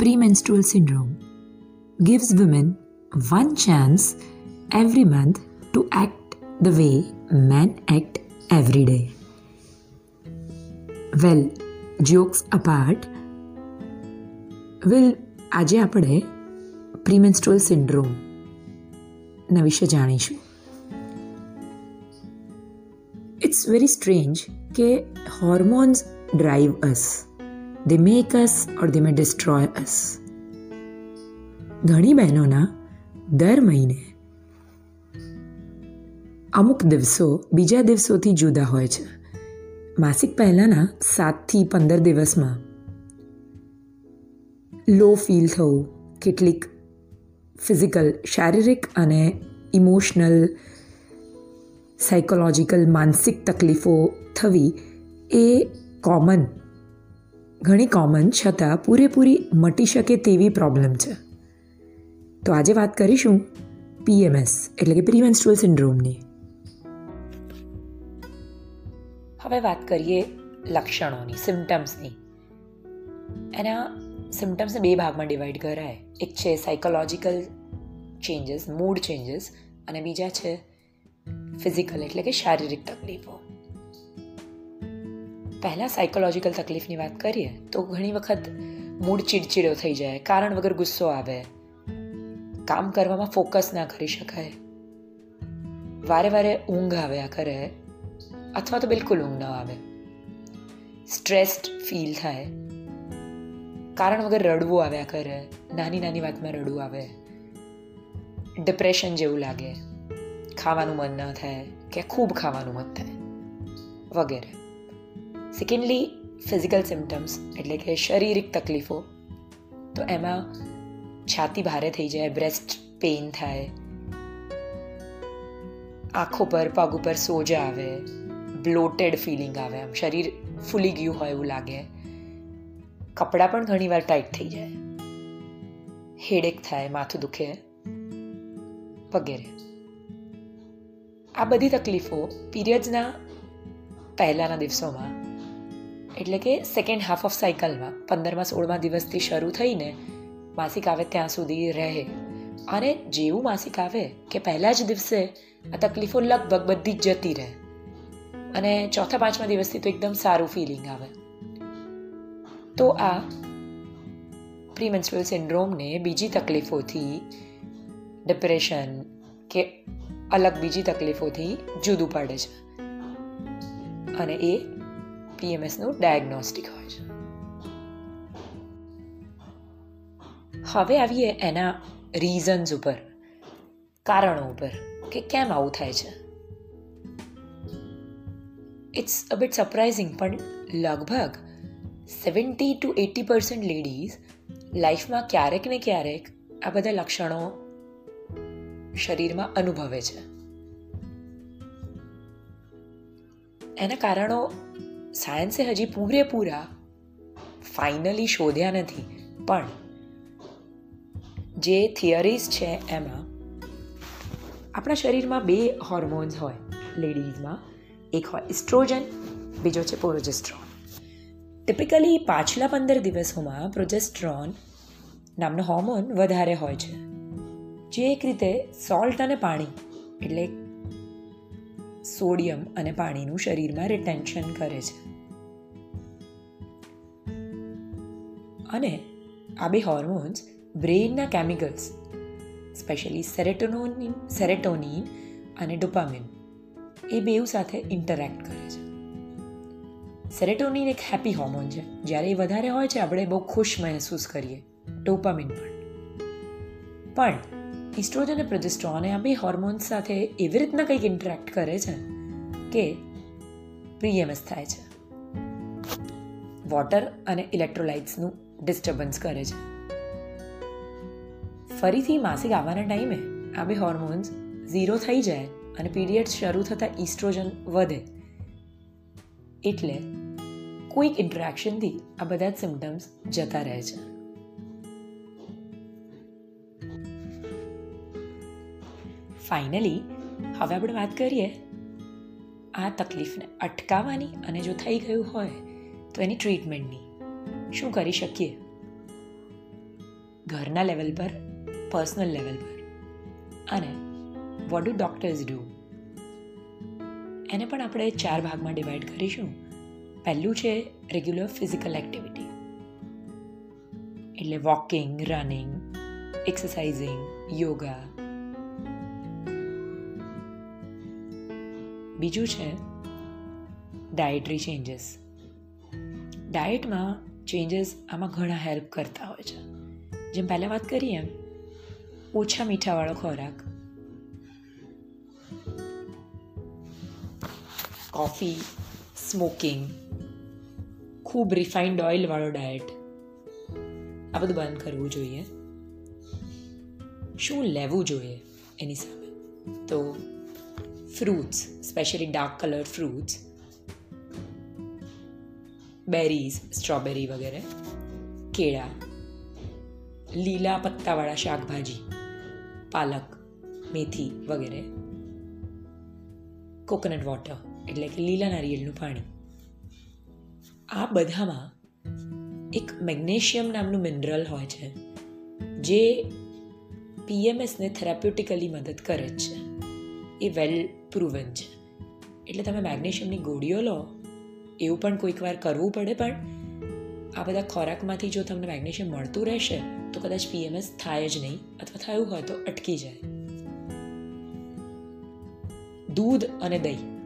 premenstrual syndrome gives women one chance every month to act the way men act every day. Well jokes apart well આજે આપણે premenstrual સિન્ડ્રોમના વિશે જાણીશું it's very strange કે hormones drive us they make us or they may destroy us ઘણી બહેનોના દર મહિને અમુક દિવસો બીજા દિવસોથી જુદા હોય છે. માસિક પહેલાંના સાતથી પંદર દિવસમાં લો ફીલ થવું, કેટલીક ફિઝિકલ, શારીરિક અને ઇમોશનલ, સાયકોલોજીકલ, માનસિક તકલીફો થવી એ કોમન ઘણી કોમન છતાં પૂરેપૂરી મટી શકે તેવી પ્રોબ્લેમ છે. તો આજે વાત કરીશું પીએમએસ એટલે કે પ્રીમેન્સ્ટ્રુઅલ સિન્ડ્રોમની હવે વાત કરીએ લક્ષણોની સિમ્ટમ્સની એના સિમ્ટમ્સને બે ભાગમાં ડિવાઈડ કરાય. એક છે સાયકોલોજીકલ ચેન્જીસ મૂડ ચેન્જીસ અને બીજા છે ફિઝિકલ એટલે કે શારીરિક તકલીફો. પહેલાં સાયકોલોજીકલ તકલીફની વાત કરીએ, તો ઘણી વખત મૂડ ચીડચીડો થઈ જાય, કારણ વગર ગુસ્સો આવે. કામ કરવામાં ફોકસ ના કરી શકાય. વારે વારે ઊંઘ આવ્યા કરે, અથવા તો બિલકુલ ઊંઘ ન આવે. સ્ટ્રેસ્ડ ફીલ થાય. કારણ વગર રડવું આવ્યા કરે, નાની નાની વાતમાં રડવું આવે. ડિપ્રેશન જેવું લાગે. ખાવાનું મન ન થાય, કે ખૂબ ખાવાનું મન થાય. વગેરે. સેકન્ડલી ફિઝિકલ સિમ્ટમ્સ એટલે કે શારીરિક તકલીફો. તો એમાં છાતી ભારે થઈ જાય બ્રેસ્ટ પેઇન થાય. આંખો પર, પગ ઉપર સોજા આવે બ્લોટેડ ફિલિંગ આવે, આમ શરીર ફૂલી ગયું હોય એવું લાગે. કપડાં પણ ઘણીવાર ટાઈટ થઈ જાય. હેડેક થાય, માથું દુખે, વગેરે. આ બધી તકલીફો પીરિયડ્સના પહેલાંના દિવસોમાં એટલે કે સેકન્ડ હાફ ઓફ સાયકલમાં પંદરમાં, સોળમા દિવસથી શરૂ થઈને માસિક આવે ત્યાં સુધી રહે. અને જેવું માસિક આવે કે પહેલાં જ દિવસે આ તકલીફો લગભગ બધી જ જતી રહે. અને ચોથા, પાંચમા દિવસથી તો એકદમ સારું ફિલિંગ આવે. તો આ પ્રીમેન્સ્ટ્રુઅલ સિન્ડ્રોમને બીજી તકલીફોથી ડિપ્રેશન કે અલગ બીજી તકલીફોથી જુદું પાડે છે. અને એ પીએમએસનું ડાયગ્નોસ્ટિક હોય છે. હવે આવીએ એના રીઝન્સ ઉપર, કારણો ઉપર, કે કેમ આવું થાય છે. ઇટ્સ અ બિટ સરપ્રાઇઝિંગ પણ લગભગ seventy to eighty percent ladies લાઈફમાં ક્યારેક ને ક્યારેક આ બધા લક્ષણો શરીરમાં અનુભવે છે. એના કારણો સાયન્સે હજી પૂરેપૂરા ફાઇનલી શોધ્યા નથી. પણ જે થિયરીઝ છે એમાં આપણા શરીરમાં બે હોર્મોન્સ હોય લેડીઝમાં એક હોય ઇસ્ટ્રોજન બીજો છે પોરોજેસ્ટ્રોન ટિપિકલી પાછલા પંદર દિવસોમાં પ્રોજેસ્ટ્રોન નામનો હોર્મોન વધારે હોય છે. જે એક રીતે સોલ્ટ અને પાણી, એટલે સોડિયમ અને પાણીનું શરીરમાં રિટેન્શન કરે છે. અને આ બે હોર્મોન્સ બ્રેઇનના કેમિકલ્સ સ્પેશિયલી સેરેટોનોનિન સેરેટોનિન અને ડોપામિન એ બેઉ સાથે ઇન્ટરેક્ટ કરે છે. સેરેટોનિન એક હેપી હોર્મોન છે. જ્યારે એ વધારે હોય છે, આપણે બહુ ખુશ મહેસૂસ કરીએ. ડોપામિન પણ. પણ ઇસ્ટ્રોજન અને પ્રોજેસ્ટ્રોન આ બે હોર્મોન્સ સાથે એવી રીતના કંઈક ઇન્ટરેક્ટ કરે છે કે પ્રીએમએસ થાય છે. વોટર અને ઇલેક્ટ્રોલાઇટ્સનું ડિસ્ટર્બન્સ કરે છે. ફરીથી માસિક આવવાના ટાઈમે આ બે હોર્મોન્સ ઝીરો થઈ જાય અને પીરિયડ શરૂ થતાં ઇસ્ટ્રોજન વધે. એટલે કોઈક ઇન્ટરેક્શનથી આ બધા જ સિમ્ટમ્સ જતા રહે છે. ફાઇનલી હવે આપણે વાત કરીએ આ તકલીફને અટકાવવાની અને જો થઈ ગયું હોય તો એની ટ્રીટમેન્ટની શું કરી શકીએ? ઘરના લેવલ પર પર્સનલ લેવલ પર. અને વોટ ડુ ડૉક્ટર્સ ડુ એને પણ આપણે ચાર ભાગમાં ડિવાઈડ કરીશું. પહેલું છે રેગ્યુલર ફિઝિકલ એક્ટિવિટી એટલે વોકિંગ રનિંગ એક્સરસાઇઝિંગ યોગા બીજું છે ડાયટરી ચેન્જીસ ડાયટમાં ચેન્જીસ આમાં ઘણા હેલ્પ કરતા હોય છે. જેમ પહેલાં વાત કરીએ એમ ઓછા મીઠાવાળો ખોરાક કોફી સ્મોકિંગ ખૂબ રિફાઇન્ડ ઓઇલવાળો ડાયટ આ બધું બંધ કરવું જોઈએ. શું લેવું જોઈએ એની સામે? તો fruits especially dark colour fruits berries strawberry વગેરે કેળા લીલા પત્તાવાળા શાકભાજી પાલક મેથી વગેરે કોકોનટ વોટર એટલે કે લીલા નારિયેળનું પાણી આ બધામાં એક મેગ્નેશિયમ નામનું મિનરલ હોય છે જે પીએમએસને થેરાપ્યુટિકલી મદદ કરે છે એ વેલ પ્રુવન છે એટલે તમે મેગ્નેશિયમની ગોળીઓ લો, એવું પણ કોઈક વાર કરવું પડે, પણ આ બધા ખોરાકમાંથી જો તમને મેગ્નેશિયમ મળતું રહેશે, તો કદાચ પીએમએસ થાય જ નહીં, અથવા થયું હોય તો અટકી જાય. દૂધ અને દહીં.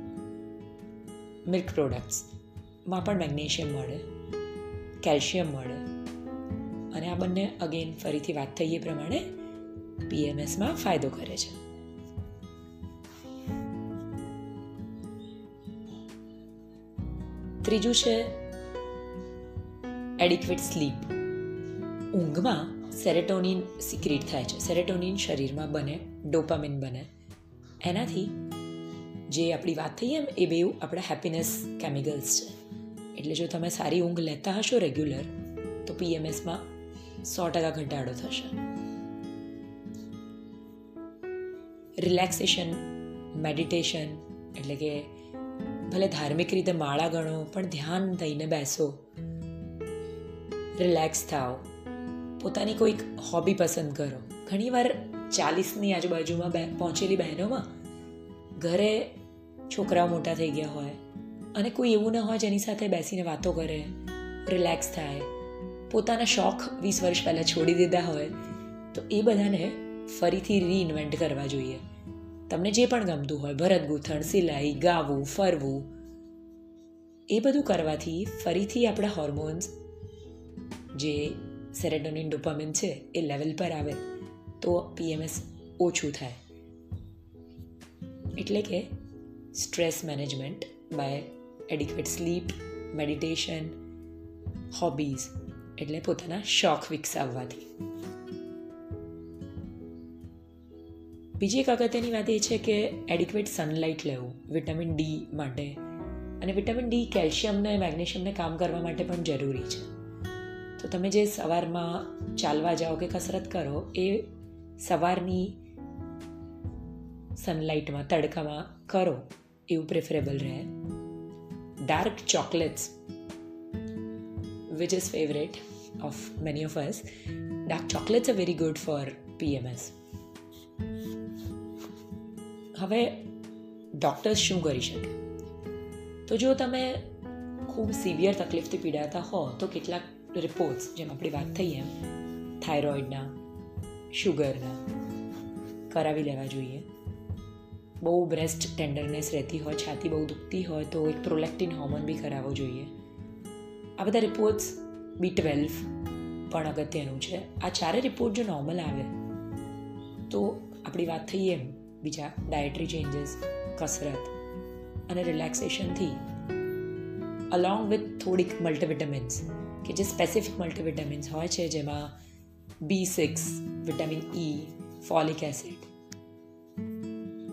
મિલ્ક પ્રોડક્ટ્સમાં પણ મેગ્નેશિયમ મળે, કેલ્શિયમ મળે, અને આ બંને, અગેન, ફરીથી વાત થઈ એ પ્રમાણે પીએમએસમાં ફાયદો કરે છે. ત્રીજું છે એડિક્વેટ સ્લીપ ઊંઘમાં સેરેટોનિન સિક્રિટ થાય છે. સેરેટોનિન શરીરમાં બને ડોપામિન બને. એનાથી જે આપણી વાત થઈ એમ, એ બે આપણા હેપીનેસ કેમિકલ્સ છે. એટલે જો તમે સારી ઊંઘ લેતા હશો રેગ્યુલર તો પીએમએસમાં સો ટકા ઘટાડો થશે. રિલેક્સેશન મેડિટેશન એટલે કે ભલે ધાર્મિક રીતે માળા ગણો, પણ ધ્યાન દઈને બેસો. રિલેક્સ થાઓ. પોતાની કોઈક હોબી પસંદ કરો. ઘણીવાર ચાલીસની આજુબાજુમાં બે, પહોંચેલી બહેનોમાં ઘરે છોકરાઓ મોટા થઈ ગયા હોય અને કોઈ એવું ન હોય જેની સાથે બેસીને વાતો કરે રિલેક્સ થાય. પોતાના શોખ વીસ વર્ષ પહેલાં છોડી દીધા હોય તો એ બધાને ફરીથી રીઇન્વેન્ટ કરવા જોઈએ. તમને જે પણ ગમતું હોય, ભરત ગૂંથણ, સિલાઈ, ગાવું, ફરવું, એ બધું કરવાથી ફરીથી આપણા હોર્મોન્સ જે સેરેટોનિન ડોપામિન છે, એ લેવલ પર આવે, તો પીએમએસ ઓછું થાય. એટલે કે stress management by adequate sleep meditation hobbies એટલે પોતાના શોખ વિકસાવવાથી. બીજી એક અગત્યની વાત એ છે કે એડિક્વેટ સનલાઇટ લેવું વિટામિન ડી માટે. અને વિટામિન ડી કેલ્શિયમને મેગ્નેશિયમને કામ કરવા માટે પણ જરૂરી છે. તો તમે જે સવારમાં ચાલવા જાઓ કે કસરત કરો, એ સવારની સનલાઇટમાં તડકામાં કરો, એવું પ્રેફરેબલ રહે. Dark chocolates which is favourite of many of us dark chocolates are very good for PMS હવે ડૉક્ટર્સ શું કરી શકે? તો જો તમે ખૂબ સિવિયર તકલીફથી પીડાતા હો, તો કેટલાક રિપોર્ટ્સ જેમ આપણી વાત થઈ એમ થાઇરોઇડના શુગરના કરાવી લેવા જોઈએ. બહુ બ્રેસ્ટ ટેન્ડરનેસ રહેતી હોય, છાતી બહુ દુખતી હોય, તો એક પ્રોલેક્ટિન હોર્મોન બી કરાવવો જોઈએ. આ બધા રિપોર્ટ્સ બી ટ્વેલ્વ પણ અગત્યનું છે. આ ચારે રિપોર્ટ જો નોર્મલ આવે, તો આપણી વાત થઈ એમ બીજા ડાયટરી ચેન્જીસ કસરત અને રિલેક્સેશનથી અલોંગ વિથ થોડીક મલ્ટીવિટામિન્સ કે જે સ્પેસિફિક મલ્ટીવિટામિન્સ હોય છે, જેમાં B six vitamin E folic acid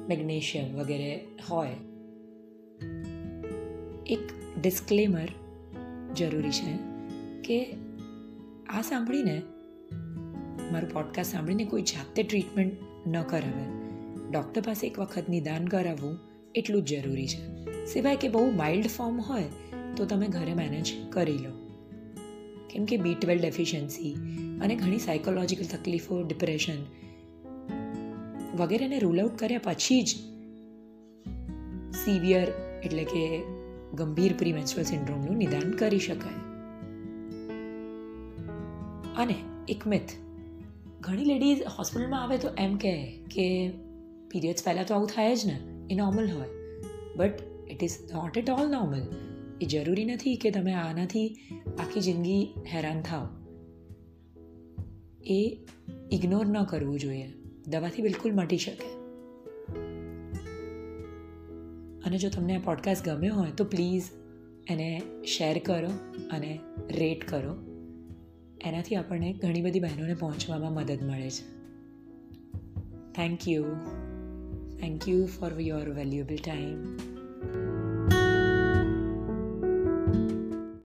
magnesium વગેરે હોય. એક ડિસ્ક્લેમર જરૂરી છે કે આ સાંભળીને, મારું પોડકાસ્ટ સાંભળીને કોઈ જાતે ટ્રીટમેન્ટ ન કરાવે. ડૉક્ટર પાસે એક વખત નિદાન કરાવવું એટલું જ જરૂરી છે. સિવાય કે બહુ માઇલ્ડ ફોર્મ હોય, તો તમે ઘરે મેનેજ કરી લો. કેમ કે બી ટ્વેલ્વ ડેફિશિયન્સી અને ઘણી સાયકોલોજીકલ તકલીફો ડિપ્રેશન વગેરેને રૂલ આઉટ કર્યા પછી જ સિવિયર એટલે કે ગંભીર પ્રીમેન્સ્ટ્રલ સિન્ડ્રોમનું નિદાન કરી શકાય. અને એક મિથ ઘણી લેડીઝ હોસ્પિટલમાં આવે તો એમ કહે કે પીરિયડ્સ પહેલાં તો આવું થાય જ ને એ નોર્મલ હોય but it is not at all normal એ જરૂરી નથી કે તમે આનાથી આખી જિંદગી હેરાન થાઓ એ ઇગ્નોર ન કરવું જોઈએ દવાથી બિલકુલ મટી શકે અને જો તમને આ પોડકાસ્ટ ગમ્યો હોય તો પ્લીઝ એને શેર કરો અને રેટ કરો એનાથી આપણને ઘણી બધી બહેનોને પહોંચવામાં મદદ મળે છે thank you thank you for your valuable time